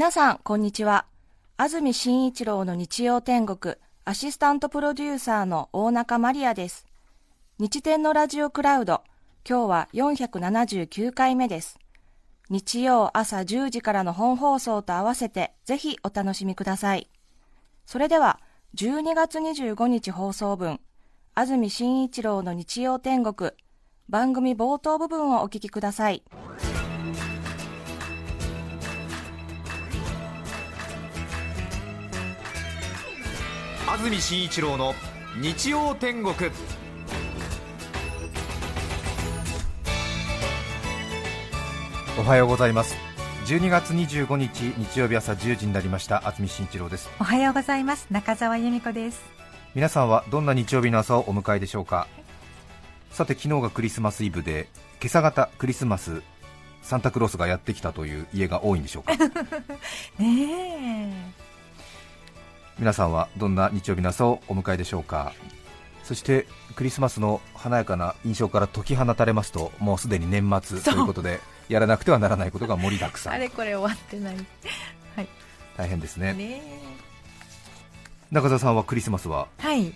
皆さん、こんにちは。安住紳一郎の日曜天国、アシスタントプロデューサーの大中マリアです。日天のラジオクラウド、今日は479回目です。日曜朝10時からの本放送と合わせて、ぜひお楽しみください。それでは、12月25日放送分、安住紳一郎の日曜天国、番組冒頭部分をお聞きください。安住紳一郎の日曜天国。おはようございます。12月25日日曜日朝10時になりました。安住紳一郎です。おはようございます。中澤由美子です。皆さんはどんな日曜日の朝をお迎えでしょうか？さて昨日がクリスマスイブで今朝方クリスマスサンタクロースがやってきたという家が多いんでしょうか？ねえ皆さんはどんな日曜日の朝をお迎えでしょうか？そしてクリスマスの華やかな印象から解き放たれますともうすでに年末ということでやらなくてはならないことが盛りだくさん。あれこれ終わってない、はい、大変ですね。ね中澤さんはクリスマスは、はい、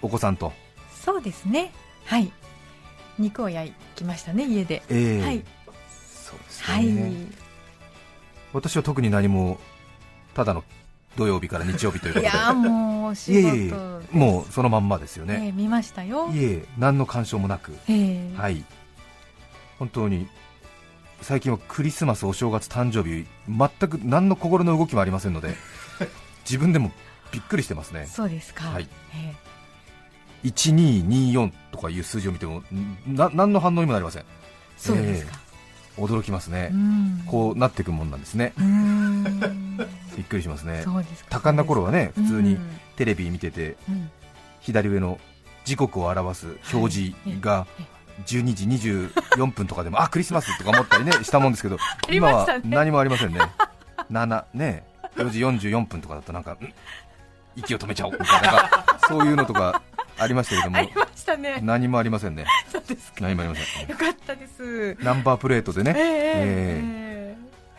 お子さんと？そうですね。はい。肉を焼きましたね家で、えー、はい。そうですね、はい、私は特に何もただの土曜日から日曜日ということで。いやもう仕事。いえいえもうそのまんまですよね、えー、見ましたよ。いえ何の干渉もなく、えー、はい。本当に最近はクリスマスお正月誕生日全く何の心の動きもありませんので 自分でもびっくりしてますね。そうですか、はい。えー、1224とかいう数字を見てもな何の反応にもなりません。そうですか、えー、驚きますね。こうなっていくもんなんですね。びっくりしますね。多感な頃はね普通にテレビ見てて、うん、左上の時刻を表す表示が、12時24分とかでもあクリスマスとか思ったりね したもんですけど、今は何もありませんね、7ね4時44分とかだとなんか息を止めちゃおうみたいなそういうのとかありましたけども、ね、何もありませんね、そうですか。何もありません、よかったです、ナンバープレートでね、えー、えー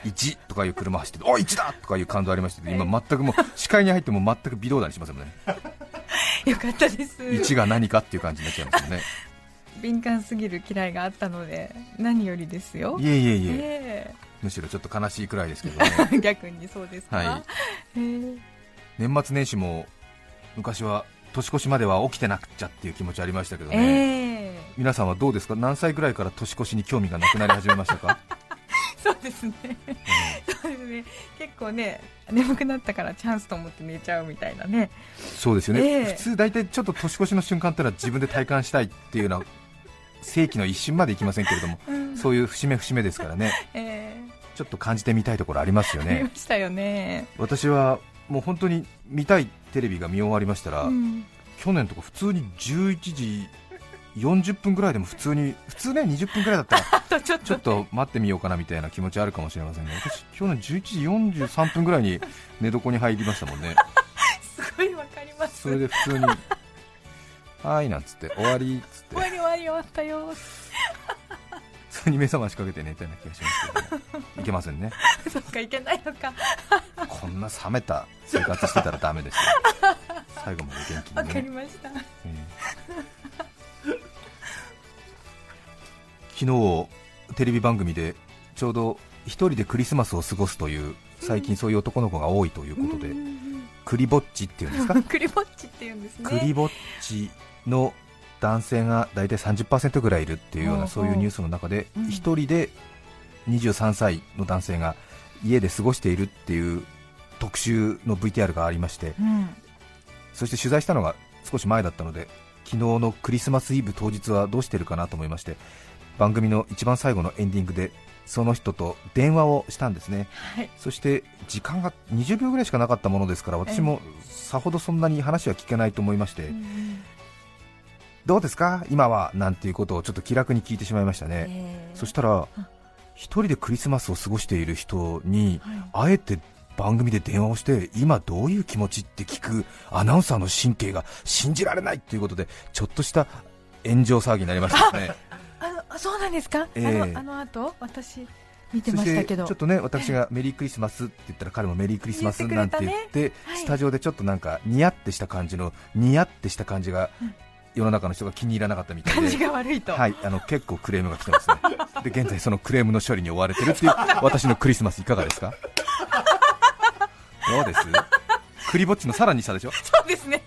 1とかいう車走ってて、お1だ!とかいう感動ありましたけど、今、全くもう視界に入っても全く微動だにしませんね、よかったです、1が何かっていう感じになっちゃいますよね。敏感すぎる嫌いがあったので、何よりですよ、いえいえいえ、えー、むしろちょっと悲しいくらいですけどね、逆にそうですか、はい。えー、年末年始も昔は年越しまでは起きてなくちゃっていう気持ちありましたけどね、えー、皆さんはどうですか、何歳ぐらいから年越しに興味がなくなり始めましたか？そうですね、そうですね。結構ね眠くなったからチャンスと思って寝ちゃうみたいなね。そうですよね、えー、普通大体ちょっと年越しの瞬間っていうのは自分で体感したいっていうような世紀の一瞬までいきませんけれども、うん、そういう節目節目ですからね、えー、ちょっと感じてみたいところありますよね。ありましたよね。私はもう本当に見たいテレビが見終わりましたら、うん、去年とか普通に11時40分ぐらいでも普通に普通ね20分ぐらいだったら ちょっと。待ってみようかなみたいな気持ちあるかもしれませんね。私去年11時43分ぐらいに寝床に入りましたもんね。すごいわかります。それで普通にはいなんつって終わりっつって。終わり終わり終わったよ普通に目覚ましかけて寝たような気がしますけど、ね、いけませんね。そっかいけないのか。こんな冷めた生活してたらダメですよ。最後まで元気に、ね、わかりました、えー昨日テレビ番組でちょうど1人でクリスマスを過ごすという最近そういう男の子が多いということで、クリぼっちっていうんですか？クリぼっちっていうんですね。クリぼっちの男性が大体30%ぐらいいるっていうようなそういうニュースの中で1人で23歳の男性が家で過ごしているっていう特集の VTR がありまして、うん、そして取材したのが少し前だったので昨日のクリスマスイブ当日はどうしてるかなと思いまして番組の一番最後のエンディングでその人と電話をしたんですね、はい、そして時間が20秒ぐらいしかなかったものですから私もさほどそんなに話は聞けないと思いまして、どうですか、今はなんていうことをちょっと気楽に聞いてしまいましたね、えー、そしたら1人でクリスマスを過ごしている人に、あえて番組で電話をして今どういう気持ちって聞くアナウンサーの神経が信じられないということでちょっとした炎上騒ぎになりましたね。あそうなんですか、えー、あのあの後私見てましたけど。ちょっとね私がメリークリスマスって言ったら彼もメリークリスマスなんて言って、ねはい、スタジオでちょっとなんかニヤってした感じのニヤってした感じが、世の中の人が気に入らなかったみたいで。はい、あの結構クレームが来てますね。で現在そのクレームの処理に追われてるっていう私のクリスマスいかがですか？どうです？クリぼっちのさらに下でしょ？そうですね。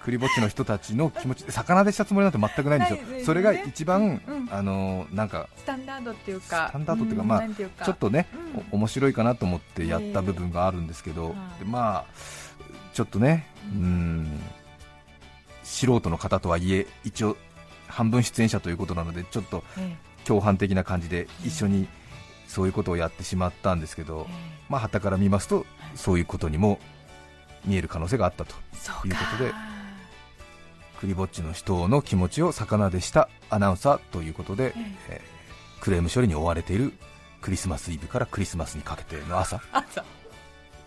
クリぼっちの人たちの気持ち魚でしたつもりなんて全くないんですよ、ね、それが一番、うん、あのなんかスタンダードっていうか。スタンダードっていうか、まあちょっとね、うん、面白いかなと思ってやった部分があるんですけど、でまあちょっとね、うん。素人の方とはいえ一応半分出演者ということなのでちょっと共犯的な感じで一緒にそういうことをやってしまったんですけど、まあ旗から見ますとそういうことにも見える可能性があったということで。クリぼっちの人の気持ちを魚でしたアナウンサーということで、えー、クレーム処理に追われているクリスマスイブからクリスマスにかけての朝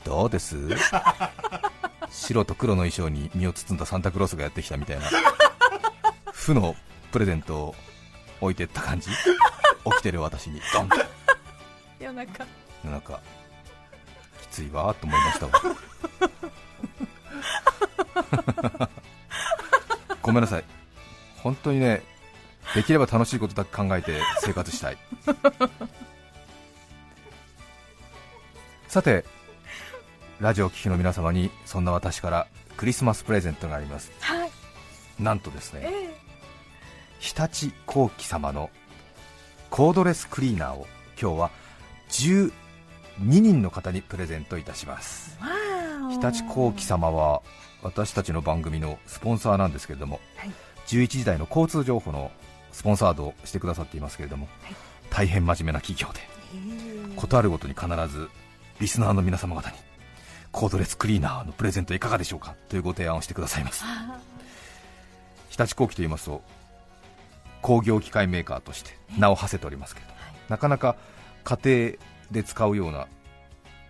どうです？白と黒の衣装に身を包んだサンタクロースがやってきたみたいな。負のプレゼントを置いてった感じ？起きてる私に。ドン。夜中。夜中。きついわと思いましたわ。ごめんなさい、本当にね、できれば楽しいことだけ考えて生活したい。さて、ラジオ聴きの皆様にそんな私からクリスマスプレゼントがあります。はい、なんとですね、えー、日立後期様のコードレスクリーナーを今日は12人の方にプレゼントいたします。日立後期様は私たちの番組のスポンサーなんですけれども、はい、11時台の交通情報のスポンサードをしてくださっていますけれども、はい、大変真面目な企業で、事あるごとに必ずリスナーの皆様方にコードレスクリーナーのプレゼントいかがでしょうかというご提案をしてくださいます。日立工機といいますと工業機械メーカーとして名を馳せておりますけれども、なかなか家庭で使うような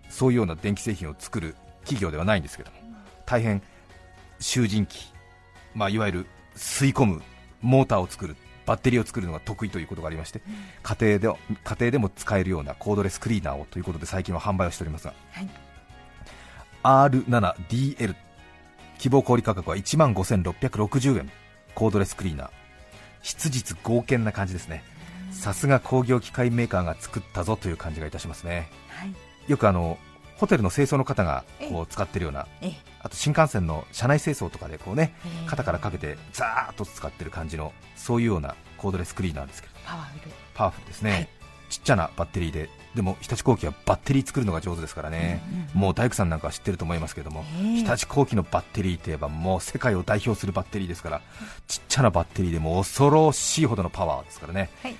そういうような電気製品を作る企業ではないんですけども大変集塵機、まあ、いわゆる吸い込むモーターを作るバッテリーを作るのが得意ということがありまして、家庭で家庭でも使えるようなコードレスクリーナーをということで最近は販売をしておりますが、はい、R7DL 希望小売価格は1万5660円。コードレスクリーナー。質実剛健な感じですね。さすが工業機械メーカーが作ったぞという感じがいたしますね、はい、よくあのホテルの清掃の方がこう使ってるような、あと新幹線の車内清掃とかでこうね肩からかけてザーッと使ってる感じのそういうようなコードレスクリーナーですけどパワフル。パワフルですね、はい、ちっちゃなバッテリーで。でも日立工機はバッテリー作るのが上手ですからね、うんうん、もう大工さんなんかは知ってると思いますけども、日立工機のバッテリーといえばもう世界を代表するバッテリーですから、ちっちゃなバッテリーでも恐ろしいほどのパワーですからね、はい、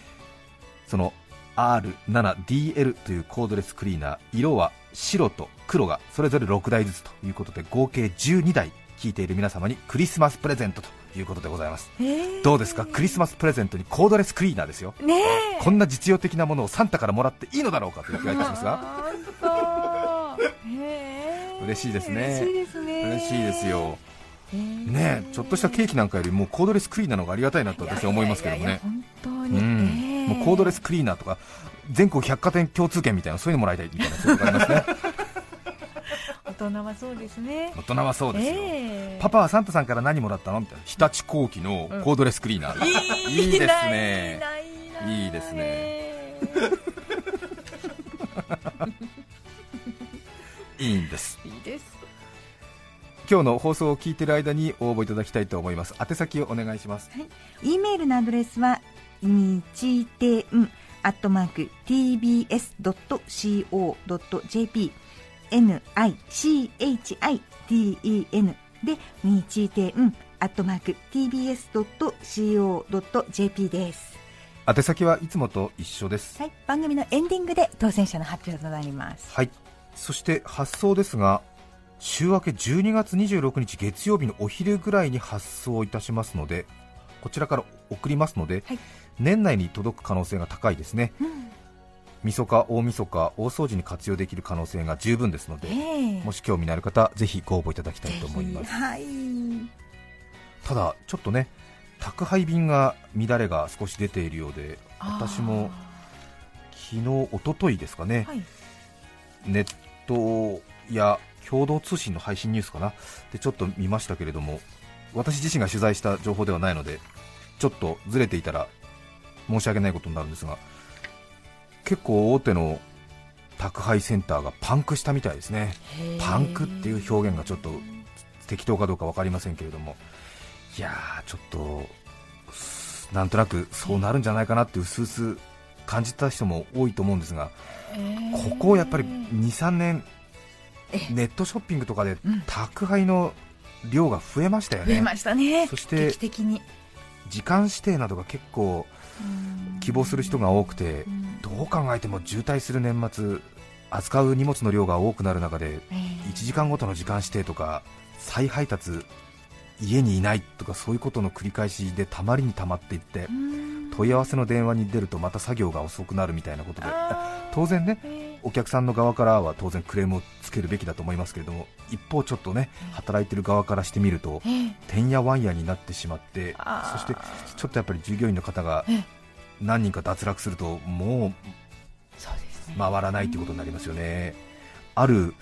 その R7DL というコードレスクリーナー。色は白と黒がそれぞれ6台ずつということで合計12台聞いている皆様にクリスマスプレゼントということでございます、どうですか？クリスマスプレゼントにコードレスクリーナーですよ、ね、こんな実用的なものをサンタからもらっていいのだろうかという気がいたしますが。嬉しいですね。嬉しいですね。嬉しいですよ。ねちょっとしたケーキなんかよりもコードレスクリーナーの方がありがたいなと私は思いますけどね。本当に、うん、もうコードレスクリーナーとか全国百貨店共通券みたいなそういうのもらいたいみたいなそういうのがありますね大人はそうですね。大人はそうですよ、えー、パパはサンタさんから何もらったの？みたいな。日立工機のコードレスクリーナー、うん、いいですね。いいですね。いいんです。いいです。今日の放送を聞いている間に応募いただきたいと思います。宛先をお願いします、はい、E メールのアドレスは日天アットマーク tbs.co.jp nichiten で日天アットマーク tbs.co.jp です。宛先はいつもと一緒です、はい、番組のエンディングで当選者の発表となります。はい。そして発送ですが週明け12月26日月曜日のお昼ぐらいに発送いたしますのでこちらから送りますので、はい、年内に届く可能性が高いですね、うん、みそか大晦日大掃除に活用できる可能性が十分ですので、えー、もし興味のある方ぜひご応募いただきたいと思います、はい、ただちょっとね宅配便が乱れが少し出ているようで私も昨日、おとといですかね、はい、ネットや共同通信の配信ニュースかな。でちょっと見ましたけれども私自身が取材した情報ではないのでちょっとずれていたら申し訳ないことになるんですが結構大手の宅配センターがパンクしたみたいですね。パンクっていう表現がちょっと適当かどうか分かりませんけれども。いやーちょっとなんとなくそうなるんじゃないかなってうすうす感じた人も多いと思うんですが、ここやっぱり2、3年ネットショッピングとかで宅配の量が増えましたよね、増えましたね。そして時間指定などが結構希望する人が多くて、どう考えても渋滞する年末、扱う荷物の量が多くなる中で、1時間ごとの時間指定とか、再配達、家にいないとか、そういうことの繰り返しでたまりにたまっていって、問い合わせの電話に出るとまた作業が遅くなるみたいなことで、当然ね、お客さんの側からは当然クレームをつけるべきだと思いますけれども、一方、ちょっとね働いてる側からしてみると、てんやわんやになってしまって、そしてちょっとやっぱり従業員の方が何人か脱落すると、もう回らないということになりますよね。ある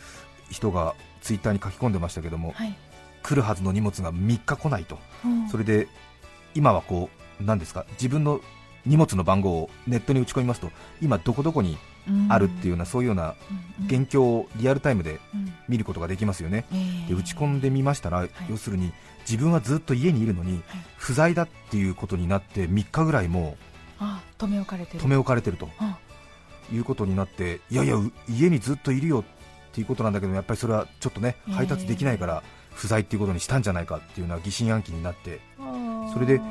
人がツイッターに書き込んでましたけども、はい、来るはずの荷物が3日来ないと、うん、それで今はこう何ですか自分の荷物の番号をネットに打ち込みますと今どこどこにあるっていうような、そういうような現況をリアルタイムで見ることができますよね、で打ち込んでみましたら、要するに自分はずっと家にいるのに、不在だっていうことになって3日ぐらいも留め置かれてる。留め置かれてると、いうことになっていやいや家にずっといるよっていうことなんだけどやっぱりそれはちょっとね配達できないから不在っていうことにしたんじゃないかっていうのは疑心暗鬼になってそれで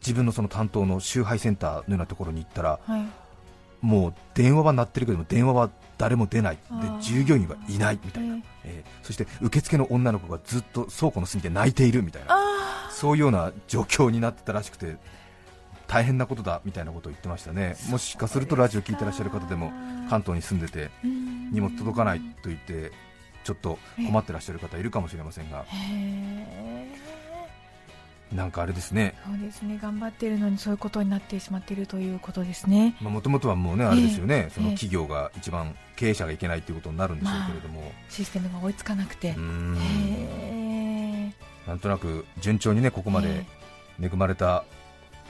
自分のその担当の集配センターのようなところに行ったら、はい、もう電話は鳴ってるけども電話は誰も出ないで従業員はいないみたいな、えー、そして受付の女の子がずっと倉庫の隅で泣いているみたいな。そういうような状況になってたらしくて大変なことだみたいなことを言ってましたね、もしかするとラジオ聞いてらっしゃる方でも関東に住んでて荷物届かないと言ってちょっと困ってらっしゃる方いるかもしれませんが。なんかあれですね。そうですね。頑張っているのにそういうことになってしまっているということですね。もともとはもうねあれですよね、その企業が一番経営者がいけないということになるんでしょうけれども、まあ、システムが追いつかなくて。なんとなく順調にねここまで恵まれた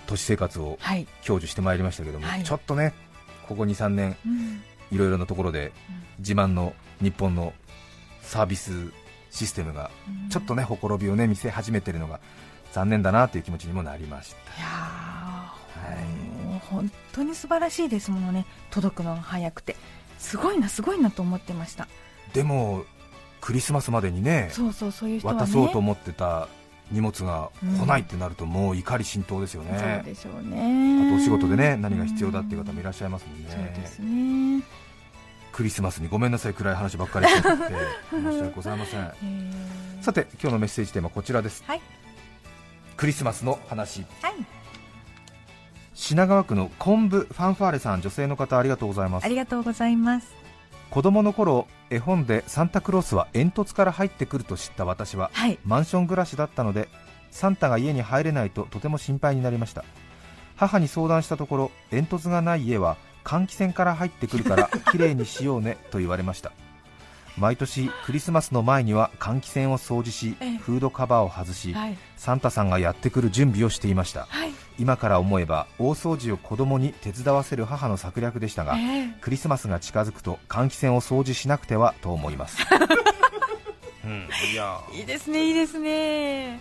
都市生活を享受してまいりましたけども、はい、ちょっとねここ2、3年、いろいろなところで自慢の日本のサービスシステムがちょっとねほころびをね見せ始めているのが残念だなという気持ちにもなりました。いや、はい、本当に素晴らしいですものね。届くのが早くて。すごいなすごいなと思ってました。でもクリスマスまでにねそうそうそういう人は、ね、渡そうと思ってた荷物が来ないってなると、もう怒り心頭ですよね、うん、そうでしょうね。あとお仕事でね何が必要だっていう方もいらっしゃいますもんね、そうですね。クリスマスにごめんなさい暗い話ばっかりしてて申し訳ございません。さて今日のメッセージテーマこちらです、はい、クリスマスの話、はい、品川区の昆布ファンファーレさん女性の方ありがとうございます。ありがとうございます。子供の頃絵本でサンタクロースは煙突から入ってくると知った私は、はい、マンション暮らしだったのでサンタが家に入れないととても心配になりました。母に相談したところ煙突がない家は換気扇から入ってくるからきれいにしようねと言われました毎年クリスマスの前には換気扇を掃除しフードカバーを外し、はい、サンタさんがやってくる準備をしていました、はい、今から思えば大掃除を子供に手伝わせる母の策略でしたが、えー、クリスマスが近づくと換気扇を掃除しなくてはと思います。うん、いやいいですねいいですね。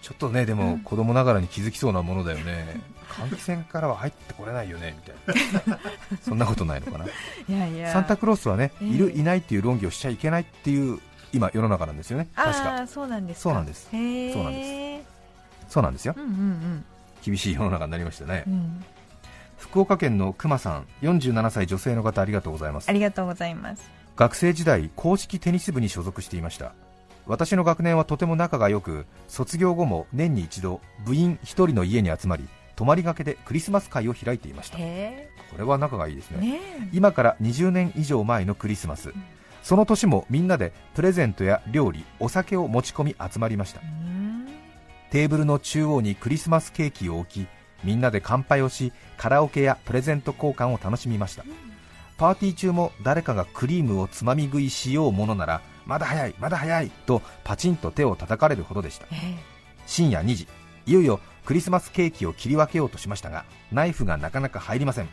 ちょっとねでも子供ながらに気づきそうなものだよね換気扇からは入ってこれないよねみたいな。そんなことないのかな。いやいや。サンタクロースはね、えー、いるいないっていう論議をしちゃいけないっていう今世の中なんですよね。確か。そうなんですそうなんです。そうなんです。そうなんですよ、うんうんうん、厳しい世の中になりましたね、うん、福岡県のくまさん47歳女性の方ありがとうございます。ありがとうございます。学生時代公式テニス部に所属していました。私の学年はとても仲が良く卒業後も年に一度部員1人の家に集まり泊まりがけでクリスマス会を開いていました。これは仲がいいですね、ね、今から20年以上前のクリスマス、うん、その年もみんなでプレゼントや料理お酒を持ち込み集まりました。テーブルの中央にクリスマスケーキを置きみんなで乾杯をしカラオケやプレゼント交換を楽しみました、パーティー中も誰かがクリームをつまみ食いしようものならまだ早いまだ早いとパチンと手を叩かれるほどでした、深夜2時。いよいよクリスマスケーキを切り分けようとしましたがナイフがなかなか入りません。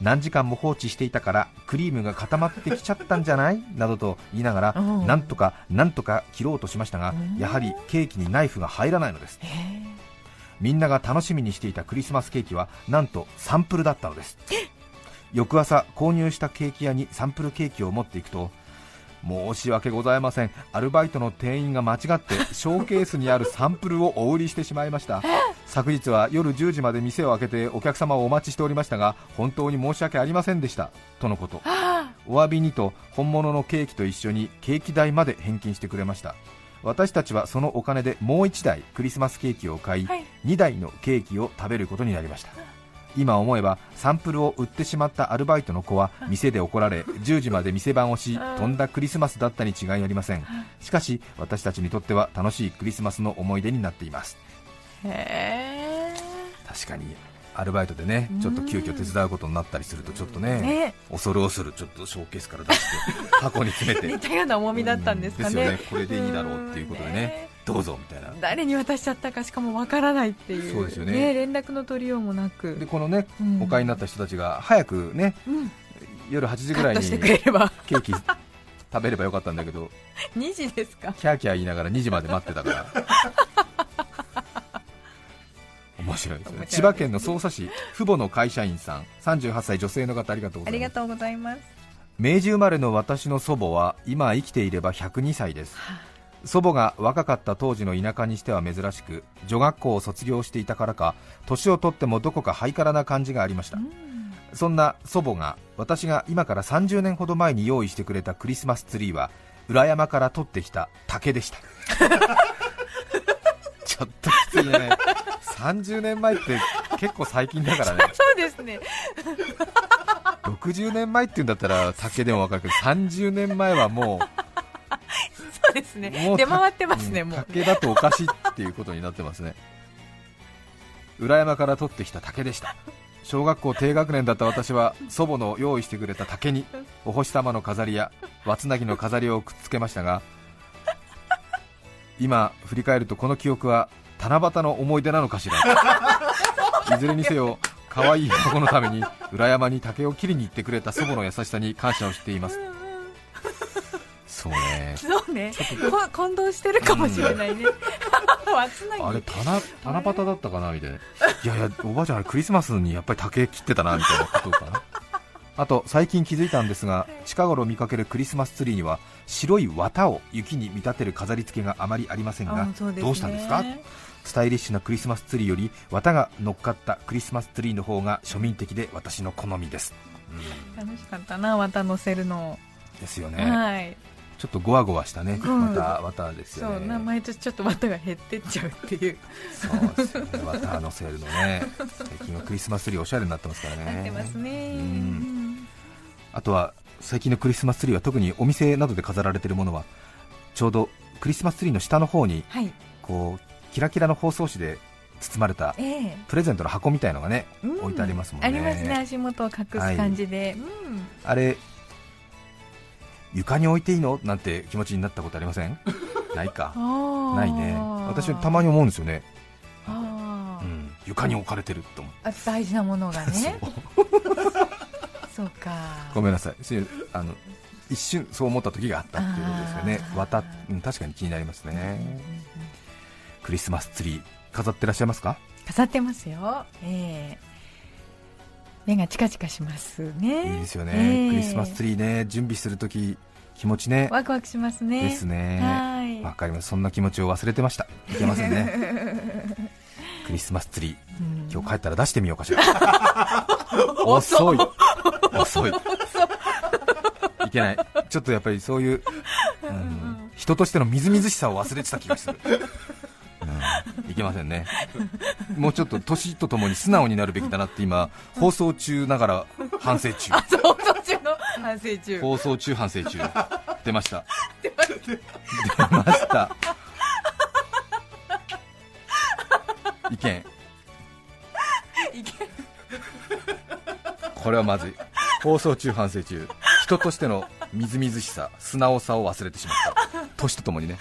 何時間も放置していたからクリームが固まってきちゃったんじゃない？などと言いながらなんとかなんとか切ろうとしましたがやはりケーキにナイフが入らないのです。みんなが楽しみにしていたクリスマスケーキはなんとサンプルだったのです。翌朝購入したケーキ屋にサンプルケーキを持っていくと申し訳ございません。アルバイトの店員が間違ってショーケースにあるサンプルをお売りしてしまいました。昨日は夜10時まで店を開けてお客様をお待ちしておりましたが本当に申し訳ありませんでした。とのこと。お詫びにと本物のケーキと一緒にケーキ代まで返金してくれました。私たちはそのお金でもう1台クリスマスケーキを買い、はい、2台のケーキを食べることになりました今思えばサンプルを売ってしまったアルバイトの子は店で怒られ 10時まで店番をしとん。だクリスマスだったに違いありません。しかし私たちにとっては楽しいクリスマスの思い出になっています。へ確かにアルバイトでねちょっと急遽手伝うことになったりするとちょっとね、ね。恐る恐るちょっとショーケースから出して 箱に詰めて。似たような重みだったんですかね。これでいいだろうっていうことでねどうぞみたいな。誰に渡しちゃったかしかもわからないっていう。そうですよね、ね、連絡の取りようもなく。でこのね、うん、お買いになった人たちが早くね、うん、夜8時ぐらいにケーキ 食べればよかったんだけど。2時ですか？キャーキャー言いながら2時まで待ってたから。面白いですね。千葉県の匝瑳市父母の会社員さん。38歳女性の方ありがとうございます。ありがとうございます。明治生まれの私の祖母は今生きていれば102歳です、はあ祖母が若かった当時の田舎にしては珍しく女学校を卒業していたからか年をとってもどこかハイカラな感じがありました。そんな祖母が私が今から30年ほど前に用意してくれたクリスマスツリーは裏山から取ってきた竹でした。ちょっときついね30年前って結構最近だからね。そうですね。60年前っていうんだったら竹でも分かるけど30年前はもうそうですね。出回ってますね、もう。竹だとおかしいっていうことになってますね。裏山から取ってきた竹でした。小学校低学年だった私は祖母の用意してくれた竹にお星様の飾りや和つなぎの飾りをくっつけましたが今振り返るとこの記憶は七夕の思い出なのかしら。いずれにせよ可愛い孫のために裏山に竹を切りに行ってくれた祖母の優しさに感謝をしていますそうね。そうね。混同してるかもしれないね、うん、あれ七七夕だったかなみたいないやいやおばあちゃんあれクリスマスにやっぱり竹切ってたなみたいなことかな。あと最近気づいたんですが近頃見かけるクリスマスツリーには白い綿を雪に見立てる飾り付けがあまりありませんが、ね、どうしたんですか？スタイリッシュなクリスマスツリーより綿が乗っかったクリスマスツリーの方が庶民的で私の好みです、うん、楽しかったな綿乗せるの。ですよね、はい、ちょっとごわごわしたね、また綿ですよね。そう、毎年ちょっと綿が減ってっちゃうっていう。そうですよね、綿のセールのね、最近はクリスマスツリーおしゃれになってますからね。なってますね。うん。あとは最近のクリスマスツリーは特にお店などで飾られているものはちょうどクリスマスツリーの下の方に、はい、こうキラキラの包装紙で包まれたプレゼントの箱みたいのがね、えー、置いてありますもんね。ありますね、足元を隠す感じで。あれ床に置いていいの？なんて気持ちになったことありません？ないか。ないね。私たまに思うんですよね。うん、床に置かれてると思あ大事なものがね。そう。か。ごめんなさい。あの一瞬そう思った時があったっていうことですよね。綿、うん、確かに気になりますね、クリスマスツリー飾ってらっしゃいますか？飾ってますよ。ええ。ー目がチカチカしますね。いいですよね、えー、クリスマスツリーね準備するとき気持ちね。ワクワクしますね。ですね。わかります。そんな気持ちを忘れてました。いけませんね。クリスマスツリー、今日帰ったら出してみようかしら。遅い。遅い。いけない。ちょっとやっぱりそういう、うん、人としてのみずみずしさを忘れてた気がする。いけませんね、もうちょっと年とともに素直になるべきだなって今、放送中ながら反省中、放送中の反省中、放送中反省中、出ました、出ました、見。これはまずい。放送中反省中。人としてのみずみずしさ素直さを忘れてしまった。年とともにね。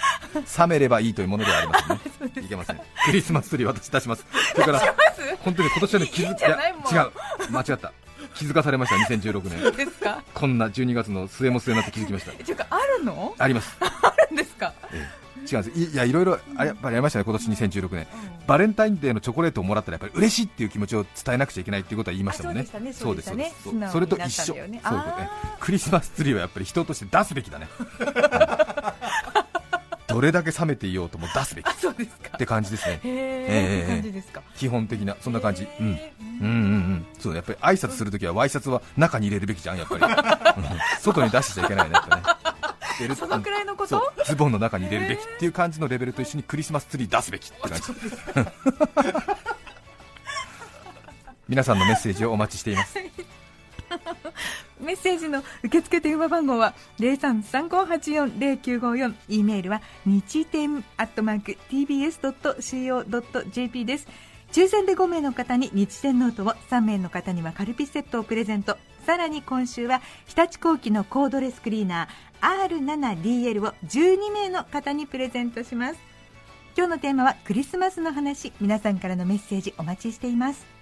冷めればいいというものではありませんね。いけません。クリスマスツリー私出しますそれから本当に今年はね気づいや違う。間違った。気づかされました2016年ですか？こんな12月の末も末になって気づきました。ていうかあるの？あります。あるんですか、ええ。違うんです。いやいろいろあやっぱりありましたね、今年2016年、バレンタインデーのチョコレートをもらったらやっぱり嬉しいっていう気持ちを伝えなくちゃいけないっていうことは言いましたもんね、そうですね。それと一緒、そういうことね、クリスマスツリーはやっぱり人として出すべきだね。どれだけ冷めていようとも出すべきって感じですね、えー、基本的な、そんな感じ、うん、うんうんうん。そうやっぱり挨拶するときはワイシャツは中に入れるべきじゃん、やっぱり、外に出しちゃいけないね、やっぱね。そのくらいのこと？ズボンの中に入れるべきっていう感じのレベルと一緒にクリスマスツリー出すべきって感じ。皆さんのメッセージをお待ちしています メッセージの受付電話番号は0335840954 e メールは日天アットマーク tbs.co.jp です。抽選で5名の方に日天ノートを3名の方にはカルピスセットをプレゼント。さらに今週は日立工機のコードレスクリーナー R7DL を12名の方にプレゼントします。今日のテーマはクリスマスの話。皆さんからのメッセージお待ちしています。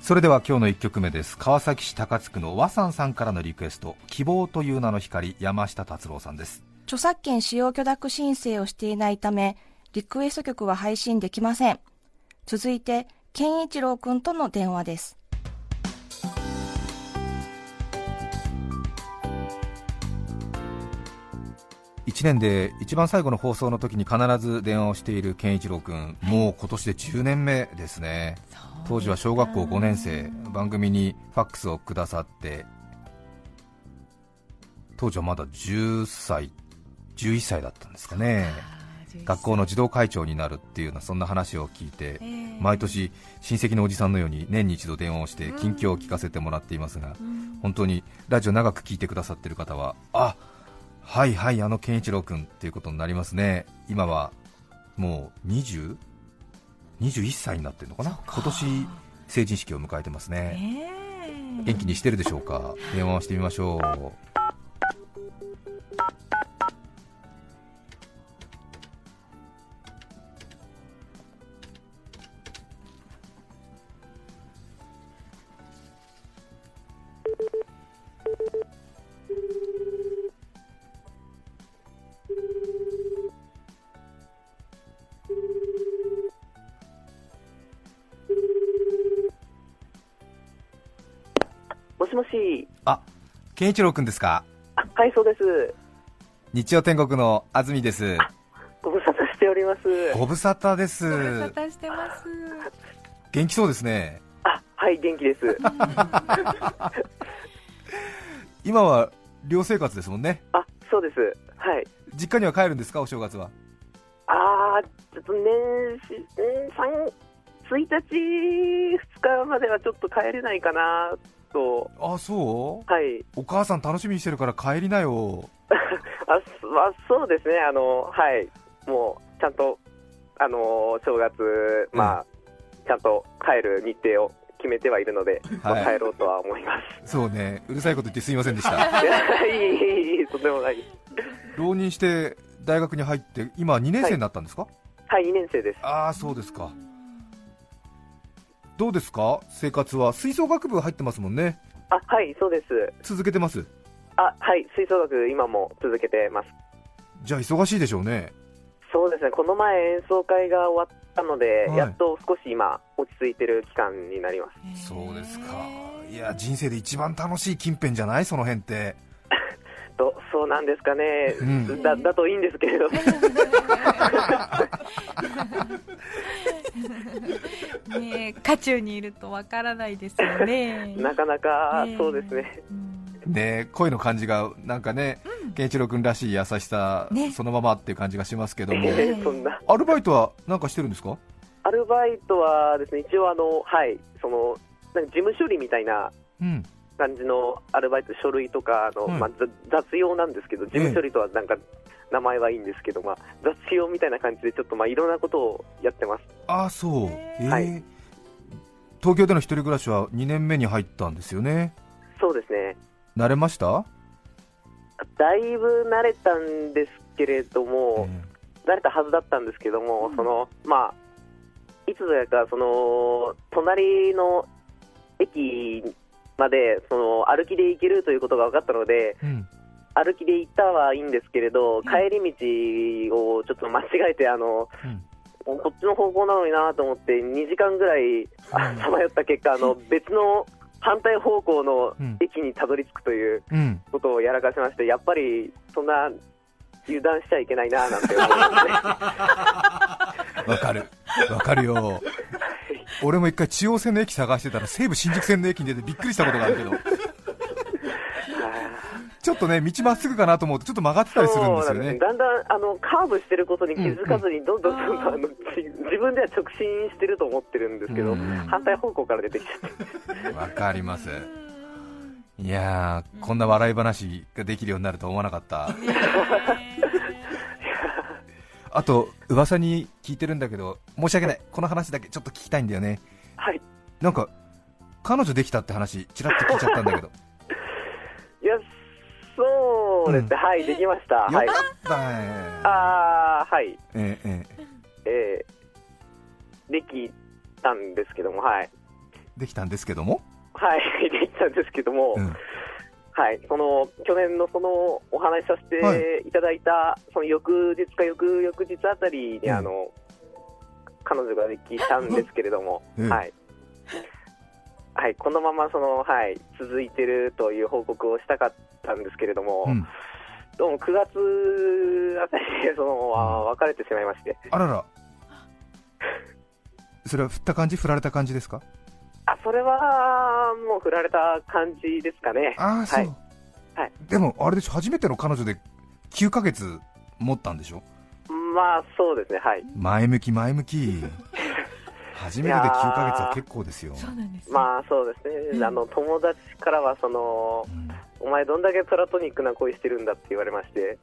それでは今日の1曲目です。川崎市高津区の和さんさんからのリクエスト希望という名の光山下達郎さんです。著作権使用許諾申請をしていないためリクエスト曲は配信できません。続いて健一郎君との電話です。1年で一番最後の放送の時に必ず電話をしている健一郎君、もう今年で10年目ですね、当時は小学校5年生、番組にファックスをくださって、当時はまだ10歳、11歳だったんですかね、学校の児童会長になるっていうようなそんな話を聞いて、毎年、親戚のおじさんのように年に一度電話をして近況を聞かせてもらっていますが、本当にラジオ長く聞いてくださっている方は、あはいはいあの健一郎君っていうことになりますね。今はもう20 21歳になってるのかな？今年成人式を迎えてますね、えー、元気にしてるでしょうか？電話をしてみましょう健一郎君ですか？はい、そうです。日曜天国の安住です。ご無沙汰しております。ご無沙汰です。ご無沙汰してます。元気そうですね。あ、はい、元気です。今は寮生活ですもんね。あ、そうです。はい。実家には帰るんですか、お正月は。ああ、ちょっと年始、年三、1日、2日まではちょっと帰れないかなと。あ、そう？はい。お母さん楽しみにしてるから帰りなよ。あ、まあ、そうですね、あの、はい。もう、ちゃんと、あの、正月、まあ、うん、ちゃんと帰る日程を決めてはいるので、はい、帰ろうとは思います。そうね、うるさいこと言ってすみませんでした。いい、いい、とんでもない。浪人して大学に入って、今2年生になったんですか、はい、はい、2年生です。ああ、そうですか。どうですか？生活は。吹奏楽部入ってますもんね。あはいそうです。続けてます？あはい吹奏楽今も続けてます。じゃあ忙しいでしょうね。そうですね。この前演奏会が終わったので、はい、やっと少し今落ち着いてる期間になります。そうですか。いや人生で一番楽しい近辺じゃない？その辺ってとそうなんですかね、うん、だだといいんですけれど ね渦中にいるとわからないですよね。なかなかそうですね、ね声の感じがなんかね、健一郎君らしい優しさ、ね、そのままっていう感じがしますけども、えー、そんな。アルバイトは何かしてるんですか？アルバイトはですね一応あのはいその事務処理みたいな感じのアルバイト、書類とかの、まあ、雑用なんですけど、事務処理とはなんか名前はいいんですけど、まあ、雑用みたいな感じで、ちょっとまあいろんなことをやってます。あそう、えー、はい、東京での一人暮らしは2年目に入ったんですよね。そうですね。慣れました？だいぶ慣れたんですけれども、えー、慣れたはずだったんですけども、うん、そのまあ、いつだかその隣の駅までその歩きで行けるということが分かったので、うん、歩きで行ったはいいんですけれど、帰り道をちょっと間違えて、あの、うん、こっちの方向なのになと思って、2時間ぐらいさまよった結果、あの 別の反対方向の駅にたどり着くということをやらかしまして、やっぱりそんな油断しちゃいけないななんて思いますね。わかる、わかるよ。俺も一回中央線の駅探してたら西武新宿線の駅に出てびっくりしたことがあるけど ちょっとね、道まっすぐかなと思うと、ちょっと曲がってたりするんですよね。だんだんあのカーブしてることに気づかずに、どんどんどんどんあの自分では直進してると思ってるんですけど、反対方向から出てきちゃって。わかります。いやー、こんな笑い話ができるようになると思わなかった。あと、噂に聞いてるんだけど、申し訳ない、この話だけちょっと聞きたいんだよね。はい。なんか、彼女できたって話、ちらっと聞いちゃったんだけど。いや、そうですね、はい、できました。はい。よかったね。あー、はい。えー、えー、えー、できたんですけども、はい。できたんですけども？はい、できたんですけども、うん、はい、その去年のそのお話しさせてい。ただいた、はい、その翌日か翌々日あたりに、うん、あの彼女ができたんですけれども、うん、はい、はい、このままその、はい、続いてるという報告をしたかったんですけれども、うん、どうも9月あたりでその、別れてしまいまして。あらら。それは振った感じ、振られた感じですか？あそれはもう振られた感じですかね。あそう、はい、はい、でも、あれでしょ、初めての彼女で9ヶ月持ったんでしょ？まあそうですね、はい。前向き、前向き。初めてで9ヶ月は結構ですよ。そうなんです、まあそうですね、うん、あの友達からはその、うん、お前どんだけプラトニックな恋してるんだって言われまして。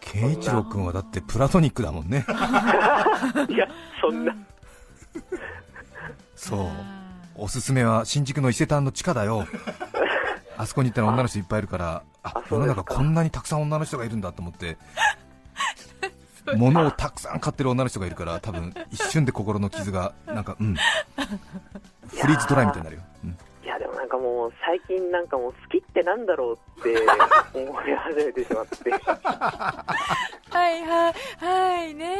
健一郎君はだってプラトニックだもんね。いや、そんな。そう。おすすめは新宿の伊勢丹の地下だよ。あそこに行ったら女の人いっぱいいるから、あ世の中こんなにたくさん女の人がいるんだと思って、物をたくさん買ってる女の人がいるから多分一瞬で心の傷がなんかうん。フリーズドライみたいになるよ、うん、いやでもなんかもう最近なんかもう好きってなんだろうって思い始めてしまって はいはいはいね。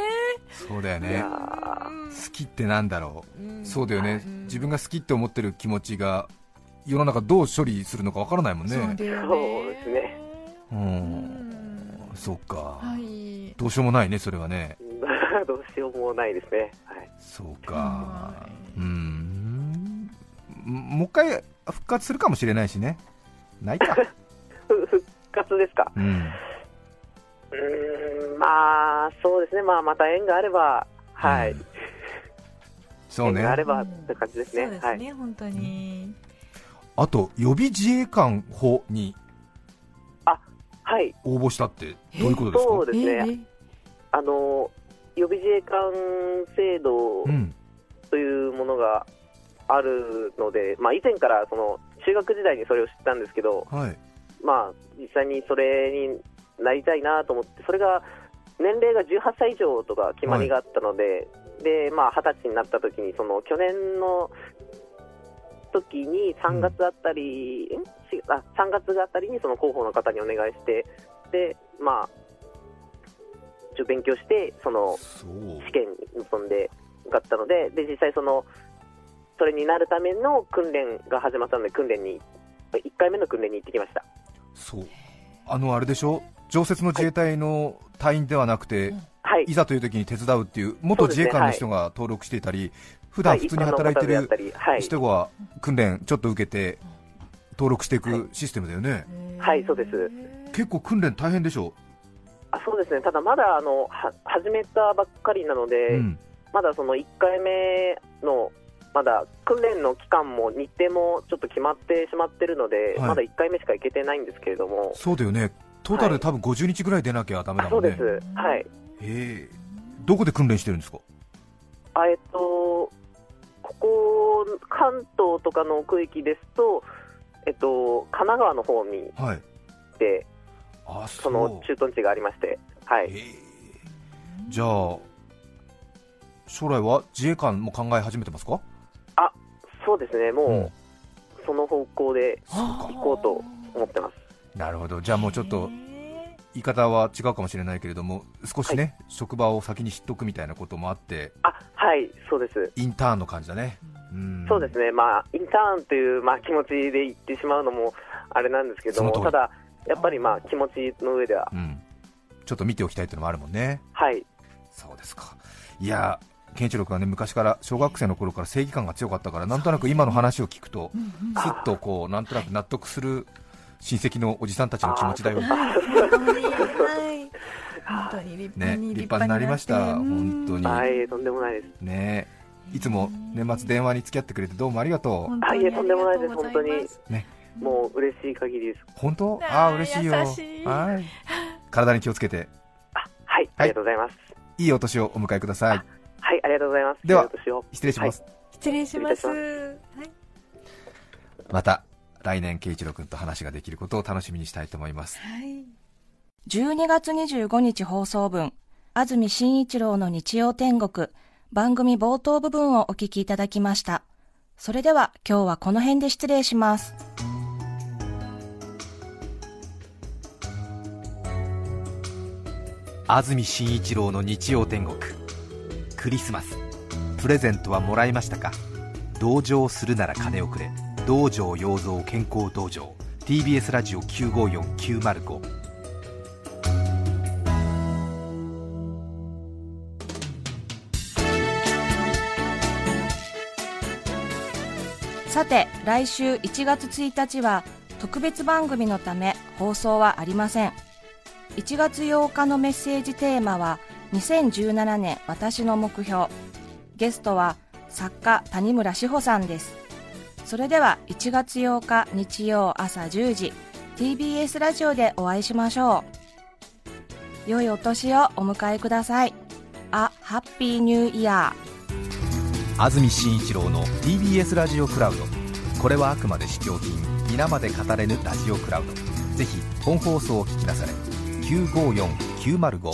そうだよね。好きってなんだろう、うそうだよね、自分が好きって思ってる気持ちが世の中どう処理するのかわからないもんね。そうですね。うん。そっか、はい。どうしようもないね、それはね。どうしようもないですね。はい、そうか、うん、もう一回復活するかもしれないしね、ないか。復活ですか、うん、うんまあ、そうですね、まあ、また縁があれば、はい、うん、そうね、縁があればって感じですね、そうですね、はい、本当に。あと、予備自衛官法にはい、応募したってどういうことですか？そうですね、あの予備自衛官制度というものがあるので、うん、まあ、以前からその中学時代にそれを知ったんですけど、はい、まあ、実際にそれになりたいなと思って、それが年齢が18歳以上とか決まりがあったので、はい、でまあ、20歳になった時にその去年の時に3月あたり、うん、あ3月あたりにその広報の方にお願いしてで、まあ、一応勉強してその試験に臨んで受かったのでで実際そのそれになるための訓練が始まったので訓練に1回目の訓練に行ってきました。そう。あのあれでしょ？常設の自衛隊の隊員ではなくて、はい、い。ざという時に手伝うっていう元自衛官の人が登録していたり、普段普通に働いてる人が訓練ちょっと受けて登録していくシステムだよね。はい、そうです。結構訓練大変でしょ？あそうですね、ただまだあのは始めたばっかりなので、うん、まだその1回目のまだ訓練の期間も日程もちょっと決まってしまってるので、はい、まだ1回目しか行けてないんですけれども、そうだよね、トータルで多分50日ぐらい出なきゃだめだもんね、そうです、はい、え。ー、どこで訓練してるんですか？あえっと、ここ、関東とかの区域ですと、えっと、神奈川の方に、はい、で、その駐屯地がありまして、はい、え。ー、じゃあ、将来は自衛官も考え始めてますか？あそうですね、もう、うん、その方向で行こうと思ってます。なるほど、じゃあもうちょっと言い方は違うかもしれないけれども、少しね、はい、職場を先に知っておくみたいなこともあって、あはいそうです。インターンの感じだね、うん、そうですね、まあ、インターンという、まあ、気持ちで言ってしまうのもあれなんですけども、ただ、やっぱりまあ気持ちの上では、うん、ちょっと見ておきたいというのもあるもんね。はい。そうですか。いや健一郎君はね昔から小学生の頃から正義感が強かったからなんとなく今の話を聞くとすっとこうなんとなく納得する親戚のおじさんたちの気持ちだよ。本当に立派に、ね、立派になりました、本当に。はい、とんでもないです。ねいつも年末電話に付き合ってくれてどうもありがとう。はい、とんでもないです、本当に。ね。もう嬉しい限りです。本当？ああ、嬉しいよ。はい。体に気をつけて。あ、はい、ありがとうございます。いいお年をお迎えください。はい、ありがとうございます。では、失礼します。失礼します。はい。また来年慶一郎君と話ができることを楽しみにしたいと思います。はい。12月25日放送分、安住紳一郎の日曜天国、番組冒頭部分をお聞きいただきました。それでは今日はこの辺で失礼します。安住紳一郎の日曜天国クリスマスプレゼントはもらいましたか？同情するなら金をくれ道場養蔵健康道場 TBS ラジオ954905さて来週1月1日は特別番組のため放送はありません。1月8日のメッセージテーマは2017年私の目標。ゲストは作家谷村志保さんです。それでは1月8日日曜朝10時 TBS ラジオでお会いしましょう。良いお年をお迎えください。あハッピーニューイヤー。安住紳一郎の TBS ラジオクラウド。これはあくまで試供品皆まで語れぬラジオクラウド。ぜひ本放送を聞きなされ954905